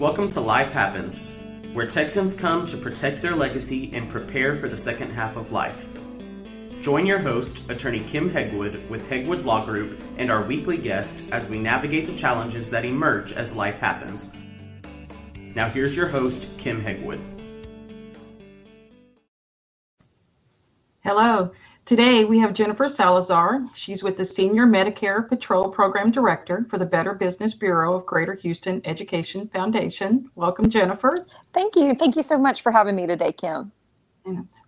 Welcome to Life Happens, where Texans come to protect their legacy and prepare for the second half of life. Join your host, attorney Kim Hegwood with Hegwood Law Group, and our weekly guest as we navigate the challenges that emerge as life happens. Now, here's your host, Kim Hegwood. Hello. Today we have Jennifer Salazar. She's with the Senior Medicare Patrol Program Director for the Better Business Bureau of Greater Houston Education Foundation. Welcome, Jennifer. Thank you. Thank you so much for having me today, Kim.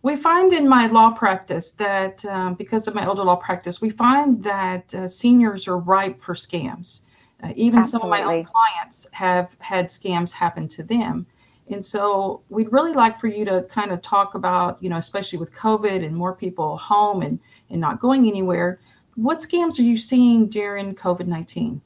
We find in my law practice that um, because of my elder law practice, we find that uh, seniors are ripe for scams. Uh, even Absolutely. some of my own clients have had scams happen to them. And so we'd really like for you to kind of talk about, you know, especially with COVID and more people home and, and not going anywhere, what scams are you seeing during COVID 19?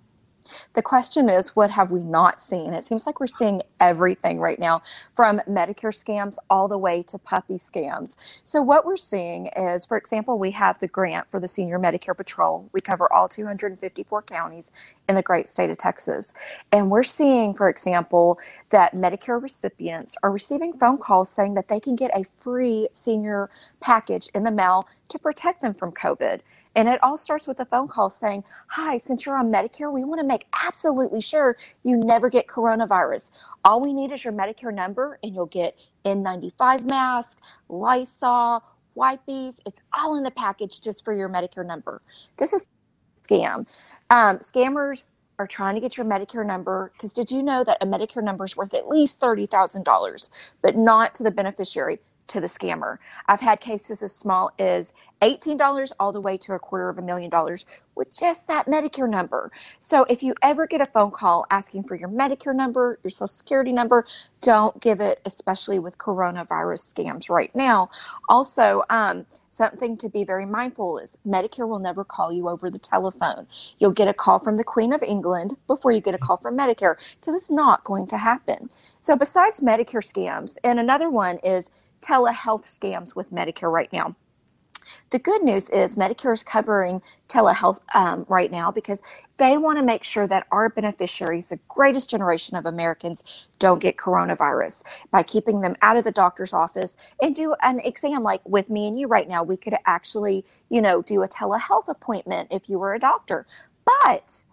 The question is, what have we not seen? It seems like we're seeing everything right now, from Medicare scams all the way to puppy scams. So, what we're seeing is, for example, we have the grant for the Senior Medicare Patrol. We cover all 254 counties in the great state of Texas. And we're seeing, for example, that Medicare recipients are receiving phone calls saying that they can get a free senior package in the mail to protect them from COVID. And it all starts with a phone call saying, Hi, since you're on Medicare, we want to make absolutely sure you never get coronavirus. All we need is your Medicare number, and you'll get N95 mask, Lysol, wipes. It's all in the package just for your Medicare number. This is scam. Um, scammers are trying to get your Medicare number because did you know that a Medicare number is worth at least $30,000, but not to the beneficiary? To the scammer. I've had cases as small as $18 all the way to a quarter of a million dollars with just that Medicare number. So if you ever get a phone call asking for your Medicare number, your social security number, don't give it, especially with coronavirus scams right now. Also, um, something to be very mindful is Medicare will never call you over the telephone. You'll get a call from the Queen of England before you get a call from Medicare because it's not going to happen. So besides Medicare scams, and another one is telehealth scams with Medicare right now. The good news is Medicare is covering telehealth um, right now because they want to make sure that our beneficiaries, the greatest generation of Americans, don't get coronavirus by keeping them out of the doctor's office and do an exam like with me and you right now. We could actually, you know, do a telehealth appointment if you were a doctor. But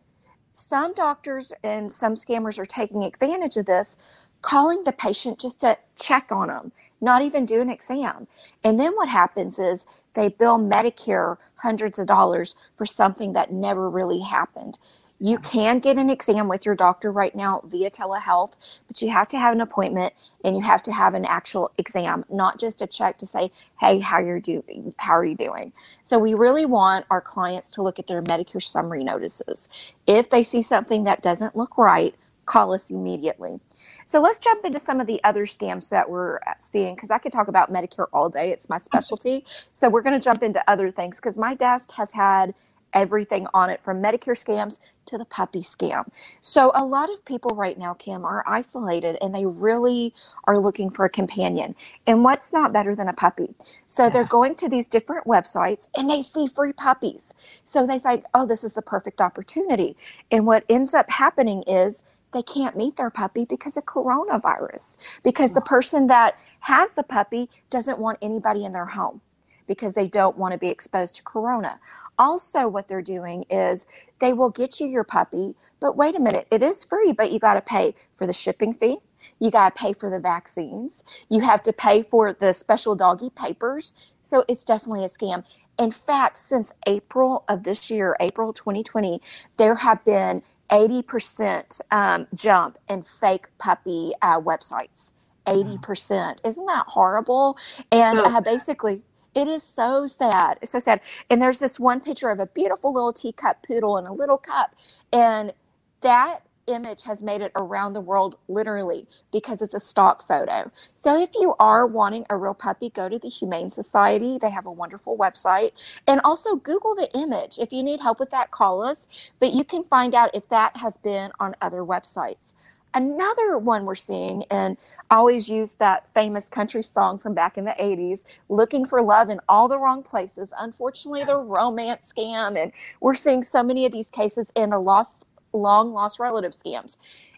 some doctors and some scammers are taking advantage of this, calling the patient just to check on them not even do an exam. And then what happens is they bill Medicare hundreds of dollars for something that never really happened. You can get an exam with your doctor right now via telehealth, but you have to have an appointment and you have to have an actual exam, not just a check to say, "Hey, how you're doing? How are you doing?" So we really want our clients to look at their Medicare summary notices. If they see something that doesn't look right, call us immediately. So let's jump into some of the other scams that we're uh, seeing because I could talk about Medicare all day. It's my specialty. So we're going to jump into other things because my desk has had everything on it from Medicare scams to the puppy scam. So a lot of people right now, Kim, are isolated and they really are looking for a companion. And what's not better than a puppy? So yeah. they're going to these different websites and they see free puppies. So they think, oh, this is the perfect opportunity. And what ends up happening is they can't meet their puppy because of coronavirus, because the person that has the puppy doesn't want anybody in their home because they don't want to be exposed to corona. Also, what they're doing is they will get you your puppy, but wait a minute, it is free, but you got to pay for the shipping fee. You got to pay for the vaccines. You have to pay for the special doggy papers. So it's definitely a scam. In fact, since April of this year, April 2020, there have been 80% um, jump in fake puppy uh, websites. 80%. Mm-hmm. Isn't that horrible? And uh, basically, it is so sad. It's so sad. And there's this one picture of a beautiful little teacup poodle in a little cup. And that image has made it around the world literally because it's a stock photo. So if you are wanting a real puppy, go to the Humane Society. They have a wonderful website. And also Google the image. If you need help with that, call us. But you can find out if that has been on other websites. Another one we're seeing, and I always use that famous country song from back in the 80s, looking for love in all the wrong places. Unfortunately, the romance scam, and we're seeing so many of these cases in a lost long lost relative scams.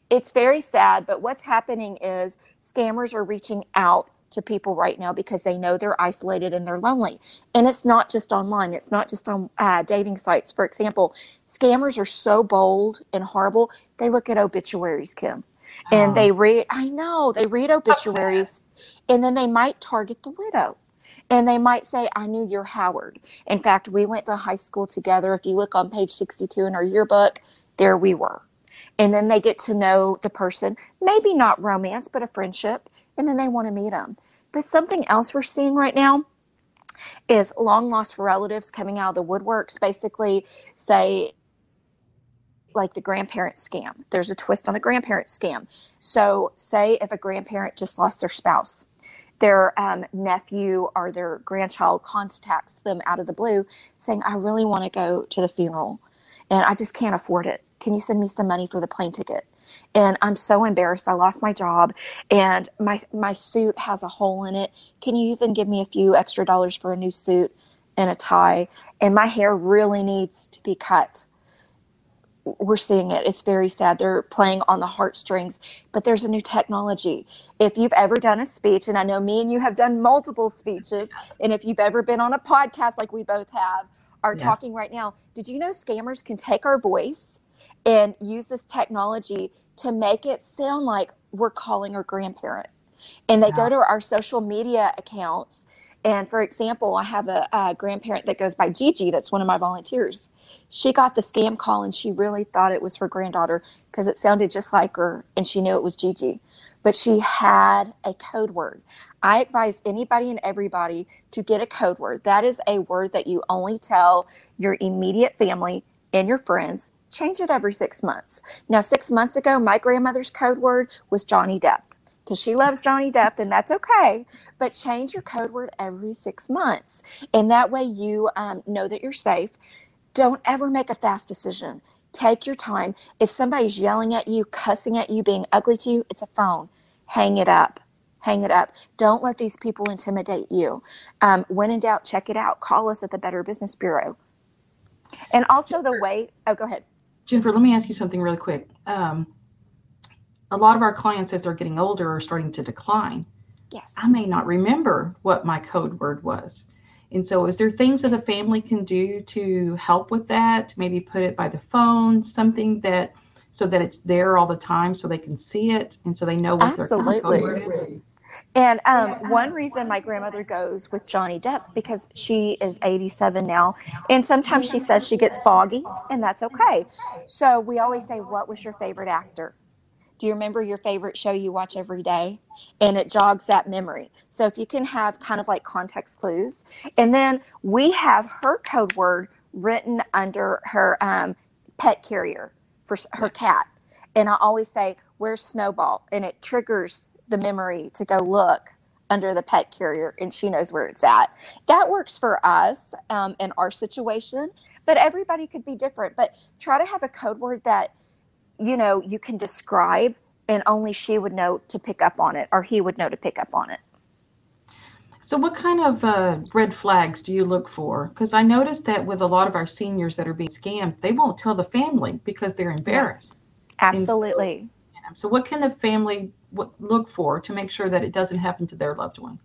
It's very sad, but what's happening is scammers are reaching out to people right now because they know they're isolated and they're lonely. And it's not just online, it's not just on uh, dating sites. For example, scammers are so bold and horrible, they look at obituaries, Kim. And oh. they read, I know, they read obituaries and then they might target the widow. And they might say, I knew you're Howard. In fact, we went to high school together. If you look on page 62 in our yearbook, there we were. And then they get to know the person, maybe not romance, but a friendship. And then they want to meet them. But something else we're seeing right now is long lost relatives coming out of the woodworks, basically say, like the grandparent scam. There's a twist on the grandparent scam. So, say if a grandparent just lost their spouse, their um, nephew or their grandchild contacts them out of the blue saying, I really want to go to the funeral and I just can't afford it. Can you send me some money for the plane ticket? and I'm so embarrassed. I lost my job and my my suit has a hole in it. Can you even give me a few extra dollars for a new suit and a tie? And my hair really needs to be cut. We're seeing it. It's very sad. They're playing on the heartstrings, but there's a new technology. If you've ever done a speech, and I know me and you have done multiple speeches, and if you've ever been on a podcast like we both have, are yeah. talking right now, did you know scammers can take our voice and use this technology to make it sound like we're calling our grandparent. And they go to our social media accounts. And for example, I have a, a, grandparent that goes by Gigi, that's one of my volunteers. She got the scam call and she really thought it was her granddaughter because it sounded just like her and she knew it was Gigi. But she had a code word. I advise anybody and everybody to get a code word. That is a word that you only tell your immediate family and your friends change it every six months. Now, six months ago, my grandmother's code word was Johnny Depp because she loves Johnny Depp, and that's okay. But change your code word every six months. And that way you um, know that you're safe. Don't ever make a fast decision. Take your time. If somebody's yelling at you, cussing at you, being ugly to you, it's a phone. Hang it up. Hang it up. Don't let these people intimidate you. Um, when in doubt, check it out. Call us at the Better Business Bureau. And also the way, oh, go ahead. Jennifer, let me ask you something really quick. Um, a lot of our clients, as they're getting older, are starting to decline. Yes. I may not remember what my code word was. And so, is there things that the family can do to help with that? Maybe put it by the phone, something that so that it's there all the time so they can see it and so they know what Absolutely. their code word is? And um, one reason my grandmother goes with Johnny Depp because she is 87 now, and sometimes she says she gets foggy, and that's okay. So we always say, "What was your favorite actor?" Do you remember your favorite show you watch every day? And it jogs that memory. So if you can have kind of like context clues, and then we have her code word written under her um, pet carrier for her cat, and I always say, "Where's Snowball?" and it triggers the memory to go look under the pet carrier and she knows where it's at. That works for us um, in our situation, but everybody could be different. But try to have a code word that you know you can describe and only she would know to pick up on it or he would know to pick up on it. So, what kind of uh, red flags do you look for? Because I noticed that with a lot of our seniors that are being scammed, they won't tell the family because they're embarrassed. Absolutely. So, so, what can the family look for to make sure that it doesn't happen to their loved one?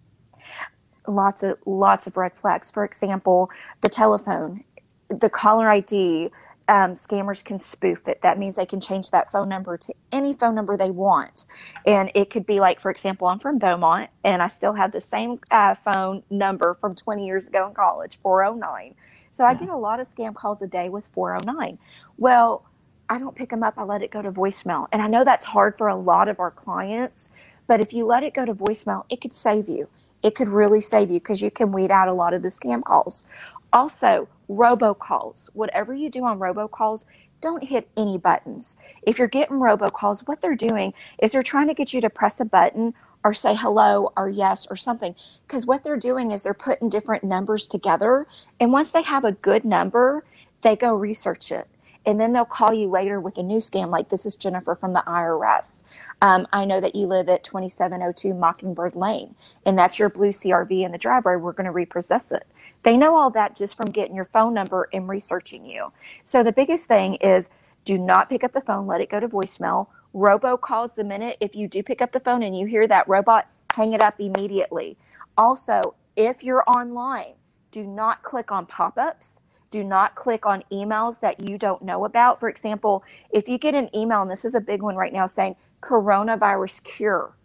Lots of lots of red flags. For example, the telephone, the caller ID. Um, scammers can spoof it. That means they can change that phone number to any phone number they want. And it could be like, for example, I'm from Beaumont and I still have the same uh, phone number from 20 years ago in college, 409. So I get a lot of scam calls a day with 409. Well, I don't pick them up. I let it go to voicemail. And I know that's hard for a lot of our clients, but if you let it go to voicemail, it could save you. It could really save you because you can weed out a lot of the scam calls. Also, robocalls. Whatever you do on robocalls, don't hit any buttons. If you're getting robocalls, what they're doing is they're trying to get you to press a button or say hello or yes or something. Because what they're doing is they're putting different numbers together. And once they have a good number, they go research it and then they'll call you later with a new scam like this is jennifer from the irs um, i know that you live at 2702 mockingbird lane and that's your blue crv in the driveway. We're going to repossess it. They know all that just from getting your phone number and researching you. So the biggest thing is do not pick up the phone let it go to voicemail. Robo calls the minute if you do pick up the phone and you hear that robot, hang it up immediately. Also, if you're online, do not click on pop ups. Do not click on emails that you don't know about. For example, if you get an email, and this is a big one right now saying coronavirus cure,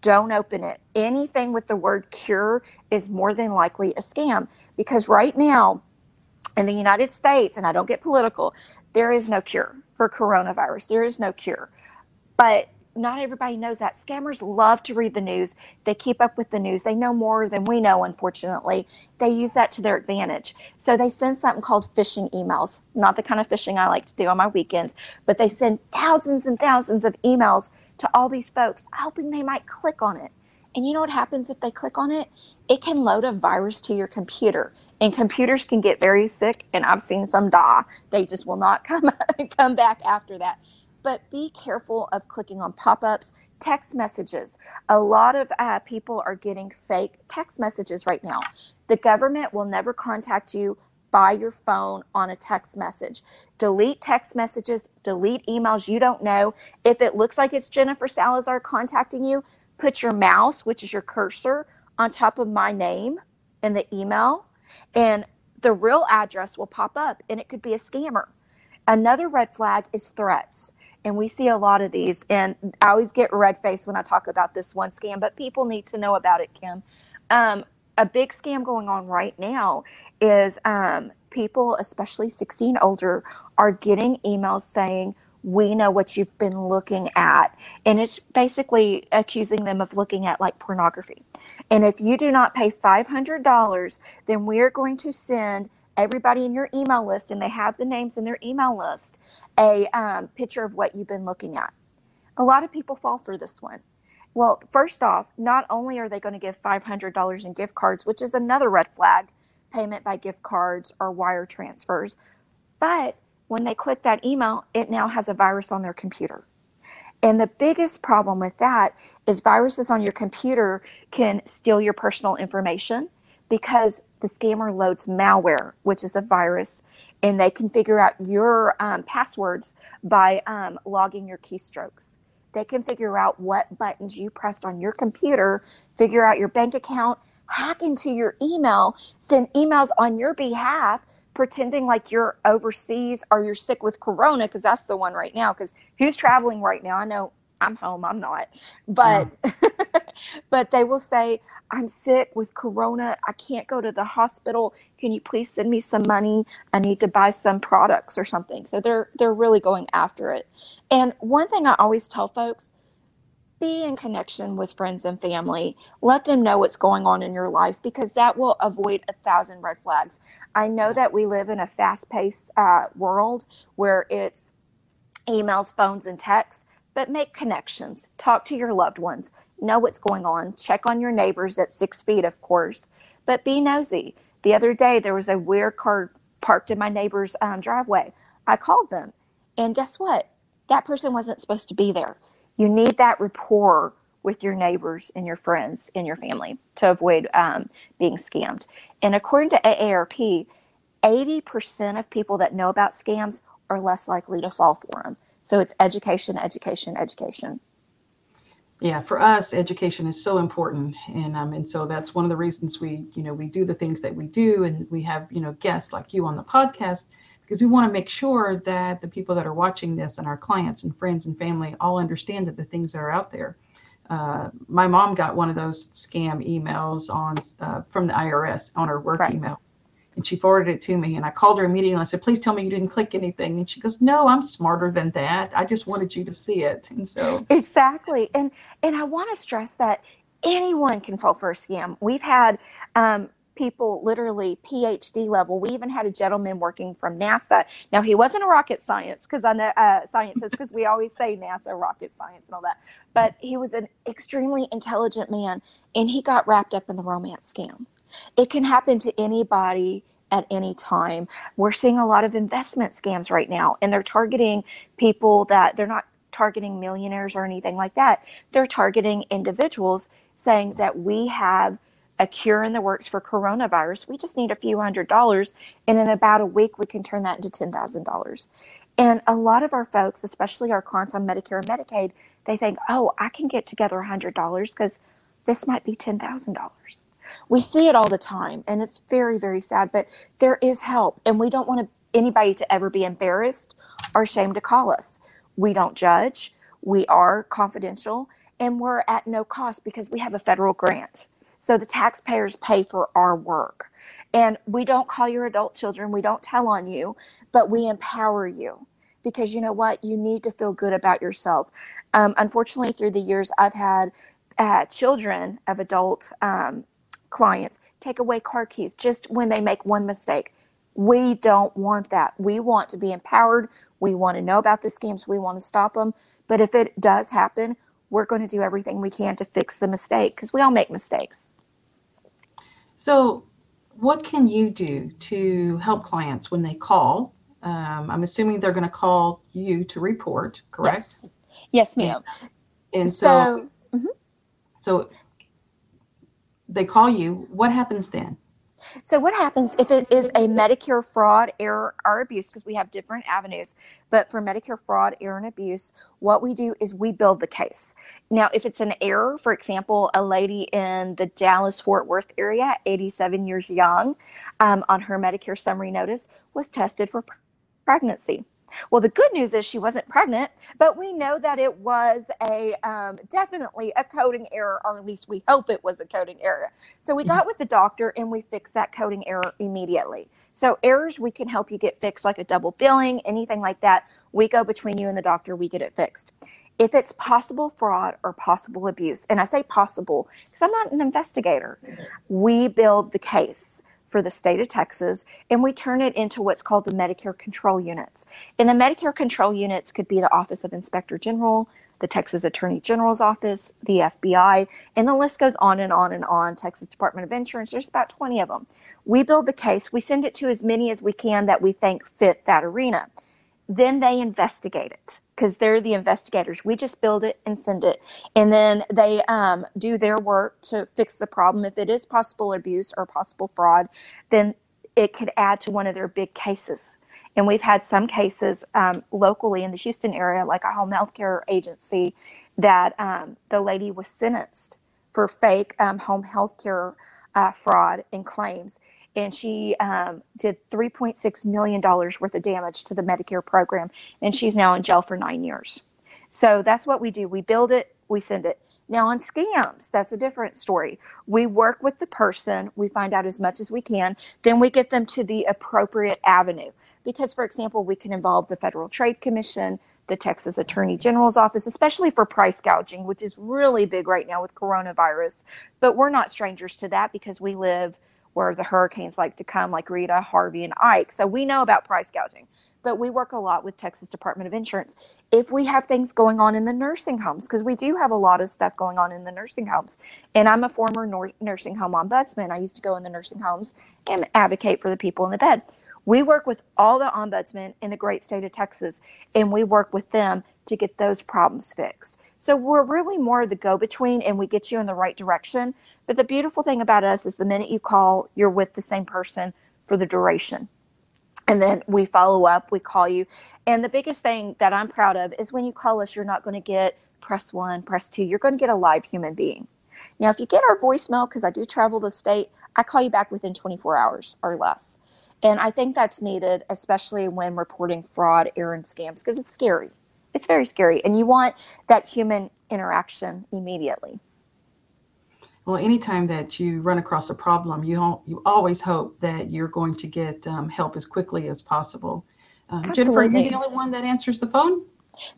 don't open it. Anything with the word cure is more than likely a scam because right now in the United States, and I don't get political, there is no cure for coronavirus. There is no cure. But not everybody knows that. Scammers love to read the news. They keep up with the news. They know more than we know, unfortunately. They use that to their advantage. So they send something called phishing emails, not the kind of phishing I like to do on my weekends, but they send thousands and thousands of emails to all these folks, hoping they might click on it. And you know what happens if they click on it? It can load a virus to your computer. And computers can get very sick, and I've seen some die. They just will not come come back after that but be careful of clicking on pop ups, text messages. A lot of uh, people are getting fake text messages right now. The government will never contact you by your phone on a text message. Delete text messages, delete emails you don't know. If it looks like it's Jennifer Salazar contacting you, put your mouse, which is your cursor, on top of my name in the email, and the real address will pop up, and it could be a scammer. Another red flag is threats and we see a lot of these. And I always get red faced when I talk about this one scam, but people need to know about it, Kim. Um, a big scam going on right now is um, people, especially 16 older, are getting emails saying, we know what you've been looking at. And it's basically accusing them of looking at like pornography. And if you do not pay $500, then we are going to send everybody in your email list and they have the names in their email list a um, picture of what you've been looking at. A lot of people fall for this one. Well, first off, not only are they going to give $500 in gift cards, which is another red flag, payment by gift cards or wire transfers, but when they click that email, it now has a virus on their computer. And the biggest problem with that is viruses on your computer can steal your personal information because the scammer loads malware, which is a virus, and they can figure out your um, passwords by um, logging your keystrokes. They can figure out what buttons you pressed on your computer, figure out your bank account, hack into your email, send emails on your behalf, pretending like you're overseas or you're sick with corona, because that's the one right now. Because who's traveling right now? I know I'm home, I'm not. But yeah. but they will say, I'm sick with corona. I can't go to the hospital. Can you please send me some money? I need to buy some products or something. So they're they're really going after it. And one thing I always tell folks, be in connection with friends and family. Let them know what's going on in your life because that will avoid a thousand red flags. I know that we live in a fast paced uh, world where it's emails, phones, and texts, but make connections. Talk to your loved ones know what's going on. Check on your neighbors at six feet, of course, but be nosy. The other day, there was a weird car parked in my neighbor's um, driveway. I called them, and guess what? That person wasn't supposed to be there. You need that rapport with your neighbors and your friends and your family to avoid um, being scammed. And according to AARP, 80% of people that know about scams are less likely to fall for them. So it's education, education, education. Yeah for us education is so important and um, and so that's one of the reasons we you know we do the things that we do and we have you know guests like you on the podcast because we want to make sure that the people that are watching this and our clients and friends and family all understand that the things that are out there. Uh, my mom got one of those scam emails on uh, from the irs on her work right. email and she forwarded it to me and i called her immediately and i said please tell me you didn't click anything. And she goes no i'm smarter than that. I just wanted you to see it. And so exactly. And and i want to stress that anyone can fall for a scam. We've had um, people literally phd level. We even had a gentleman working from nasa. Now he wasn't a rocket science because i know uh, scientist because we always say nasa rocket science and all that. But he was an extremely intelligent man and he got wrapped up in the romance scam it can happen to anybody at any time. We're seeing a lot of investment scams right now, and they're targeting people that they're not targeting millionaires or anything like that. They're targeting individuals saying that we have a cure in the works for coronavirus. We just need a few hundred dollars, and in about a week, we can turn that into $10,000. And a lot of our folks, especially our clients on Medicare and Medicaid, they think, oh, I can get together $100 because this might be $10,000. We see it all the time, and it's very, very sad, but there is help, and we don't want to, anybody to ever be embarrassed or ashamed to call us. We don't judge, we are confidential, and we're at no cost because we have a federal grant. So the taxpayers pay for our work. And we don't call your adult children, we don't tell on you, but we empower you because you know what? You need to feel good about yourself. Um, unfortunately, through the years, I've had uh, children of adult um, clients take away car keys just when they make one mistake. We don't want that. We want to be empowered. We want to know about the scams. We want to stop them. But if it does happen, we're going to do everything we can to fix the mistake because we all make mistakes. So, what can you do to help clients when they call? Um, I'm assuming they're going to call you to report, correct? Yes, yes ma'am. And, and so, so, mm-hmm. so they call you. What happens then? So, what happens if it is a Medicare fraud, error, or abuse? Because we have different avenues. But for Medicare fraud, error, and abuse, what we do is we build the case. Now, if it's an error, for example, a lady in the Dallas Fort Worth area, 87 years young, um, on her Medicare summary notice, was tested for pregnancy. Well, the good news is she wasn't pregnant, but we know that it was a um, definitely a coding error, or at least we hope it was a coding error. So we mm-hmm. got with the doctor and we fixed that coding error immediately. So errors we can help you get fixed, like a double billing, anything like that. We go between you and the doctor, we get it fixed. If it's possible fraud or possible abuse, and I say possible because I'm not an investigator, we build the case for the state of Texas, and we turn it into what's called the Medicare control units. And the Medicare control units could be the Office of Inspector General, the Texas Attorney General's office, the FBI, and the list goes on and on and on. Texas Department of Insurance, there's about 20 of them. We build the case, we send it to as many as we can that we think fit that arena. Then they investigate it because they're the investigators. We just build it and send it. And then they um, do their work to fix the problem. If it is possible abuse or possible fraud, then it could add to one of their big cases. And we've had some cases um, locally in the Houston area, like a home health care agency, that um, the lady was sentenced for fake um, home health care uh, fraud and claims and she um, did $3.6 million worth of damage to the Medicare program, and she's now in jail for nine years. So that's what we do. We build it, we send it. Now, on scams, that's a different story. We work with the person, we find out as much as we can, then we get them to the appropriate avenue. Because, for example, we can involve the Federal Trade Commission, the Texas Attorney General's office, especially for price gouging, which is really big right now with coronavirus. But we're not strangers to that because we live where the hurricanes like to come, like Rita, Harvey, and Ike. So we know about price gouging, but we work a lot with Texas Department of Insurance. If we have things going on in the nursing homes, because we do have a lot of stuff going on in the nursing homes, and I'm a former nor- nursing home ombudsman. I used to go in the nursing homes and advocate for the people in the bed. We work with all the ombudsmen in the great state of Texas, and we work with them to get those problems fixed. So we're really more the go between, and we get you in the right direction but the beautiful thing about us is the minute you call, you're with the same person for the duration. And then we follow up, we call you. And the biggest thing that I'm proud of is when you call us, you're not going to get press one, press two. You're going to get a live human being. Now, if you get our voicemail, because I do travel the state, I call you back within 24 hours or less. And I think that's needed, especially when reporting fraud, error, and scams, because it's scary. It's very scary. And you want that human interaction immediately. Well, anytime that you run across a problem, you you always hope that you're going to get um, help as quickly as possible. Um, Jennifer, are you the only one that answers the phone?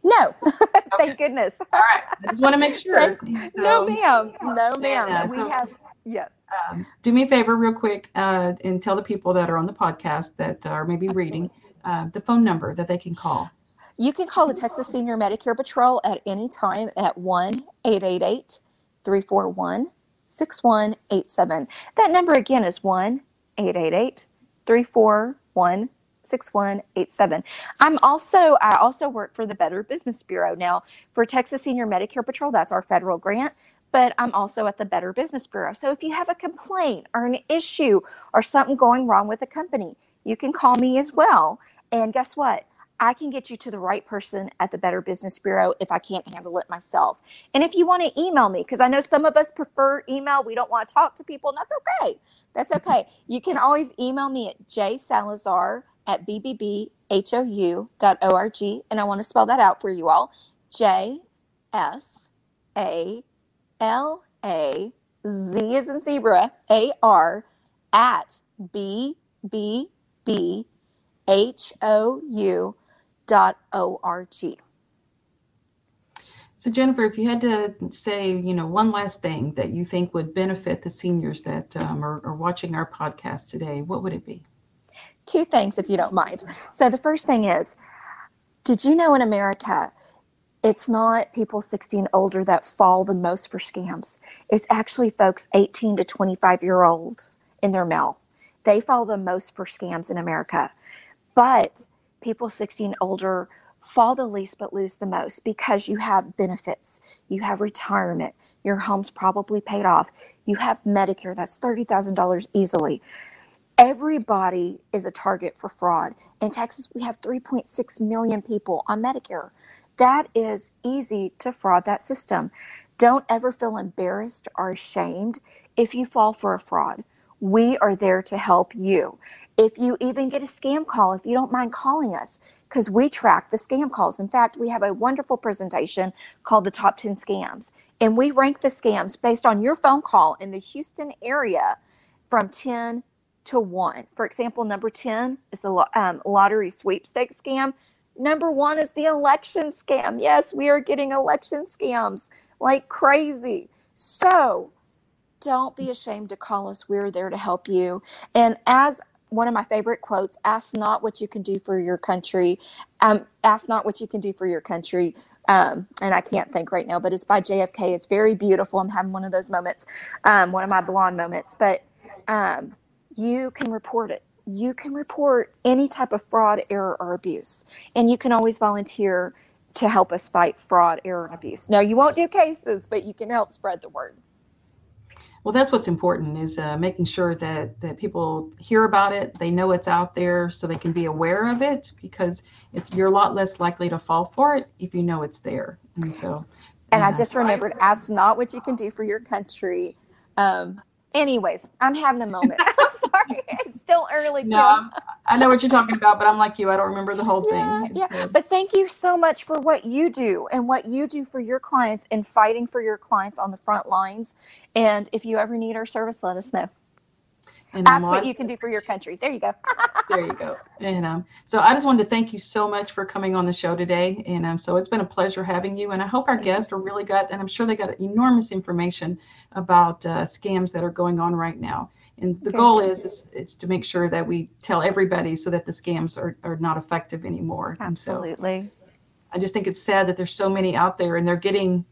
No, thank goodness. All right, I just want to make sure. So, no, ma'am. No, ma'am. We so, have yes. Um, do me a favor, real quick, uh, and tell the people that are on the podcast that are maybe Absolutely. reading uh, the phone number that they can call. You can call the Texas Senior Medicare Patrol at any time at 1 888 341 6187. That number again is 1 888 341 6187. I'm also I also work for the Better Business Bureau. Now, for Texas Senior Medicare Patrol, that's our federal grant, but I'm also at the Better Business Bureau. So if you have a complaint or an issue or something going wrong with a company, you can call me as well. And guess what? I can get you to the right person at the Better Business Bureau if I can't handle it myself. And if you want to email me, because I know some of us prefer email, we don't want to talk to people, and that's okay. That's mm-hmm. okay. You can always email me at jsalazar at bbbhou.org. And I want to spell that out for you all J S A L A Z is in zebra, A R at B B B H O U dot O R G. So Jennifer, if you had to say, you know, one last thing that you think would benefit the seniors that um, are, are watching our podcast today, what would it be? Two things, if you don't mind. So the first thing is, did you know in America, it's not people 16 older that fall the most for scams. It's actually folks 18 to 25 year olds in their mail. They fall the most for scams in America. But people 16 older fall the least but lose the most because you have benefits, you have retirement, your home's probably paid off, you have Medicare, that's $30,000 easily. Everybody is a target for fraud. In Texas, we have 3.6 million people on Medicare. That is easy to fraud that system. Don't ever feel embarrassed or ashamed if you fall for a fraud. We are there to help you. If you even get a scam call, if you don't mind calling us, because we track the scam calls. In fact, we have a wonderful presentation called the Top 10 Scams, and we rank the scams based on your phone call in the Houston area from 10 to 1. For example, number 10 is the um, lottery sweepstakes scam. Number one is the election scam. Yes, we are getting election scams like crazy. So don't be ashamed to call us. We're there to help you. And as one of my favorite quotes ask not what you can do for your country um, ask not what you can do for your country um, and i can't think right now but it's by jfk it's very beautiful i'm having one of those moments um, one of my blonde moments but um, you can report it you can report any type of fraud error or abuse and you can always volunteer to help us fight fraud error and abuse no you won't do cases but you can help spread the word well, that's what's important is uh, making sure that that people hear about it, they know it's out there, so they can be aware of it. Because it's you're a lot less likely to fall for it if you know it's there. And so. And I just remembered, ask not what you can do for your country. Um, anyways, I'm having a moment. I'm sorry, still early. No, I know what you're talking about, but I'm like you. I don't remember the whole yeah, thing. Yeah, but thank you so much for what you do and what you do for your clients and fighting for your clients on the front lines. And if you ever need our service, let us know. And Ask what you can do for your country. There you go. there you go. And um, so I just wanted to thank you so much for coming on the show today. And um, so it's been a pleasure having you. And I hope our guests are really got, and I'm sure they got enormous information about uh, scams that are going on right now. And the okay. goal is, is, is to make sure that we tell everybody so that the scams are, are not effective anymore. Absolutely. So I just think it's sad that there's so many out there and they're getting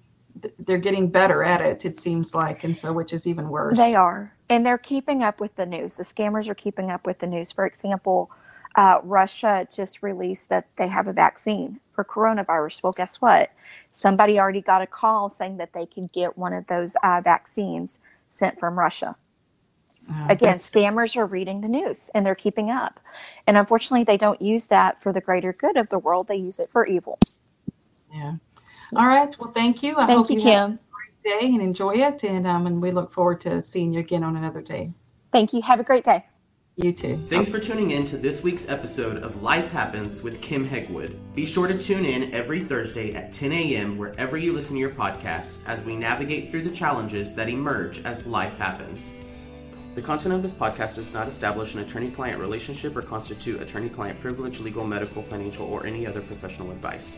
they're getting better at it it seems like and so which is even worse. They are. And they're keeping up with the news. The scammers are keeping up with the news. For example uh, russia just released that they have a vaccine for coronavirus. Well guess what? Somebody already got a call saying that they could get one of those uh, vaccines sent from russia uh, Again, scammers are reading the news and they're keeping up. And unfortunately, they don't use that for the greater good of the world. They use it for evil. Yeah. All right. Well, thank you. I thank hope you, you Kim. Have a great day and enjoy it. And um, and we look forward to seeing you again on another day. Thank you. Have a great day. You too. Thanks for tuning in to this week's episode of Life Happens with Kim Hegwood. Be sure to tune in every Thursday at 10 a.m. wherever you listen to your podcast as we navigate through the challenges that emerge as life happens. The content of this podcast does not establish an attorney client relationship or constitute attorney client privilege, legal, medical, financial, or any other professional advice.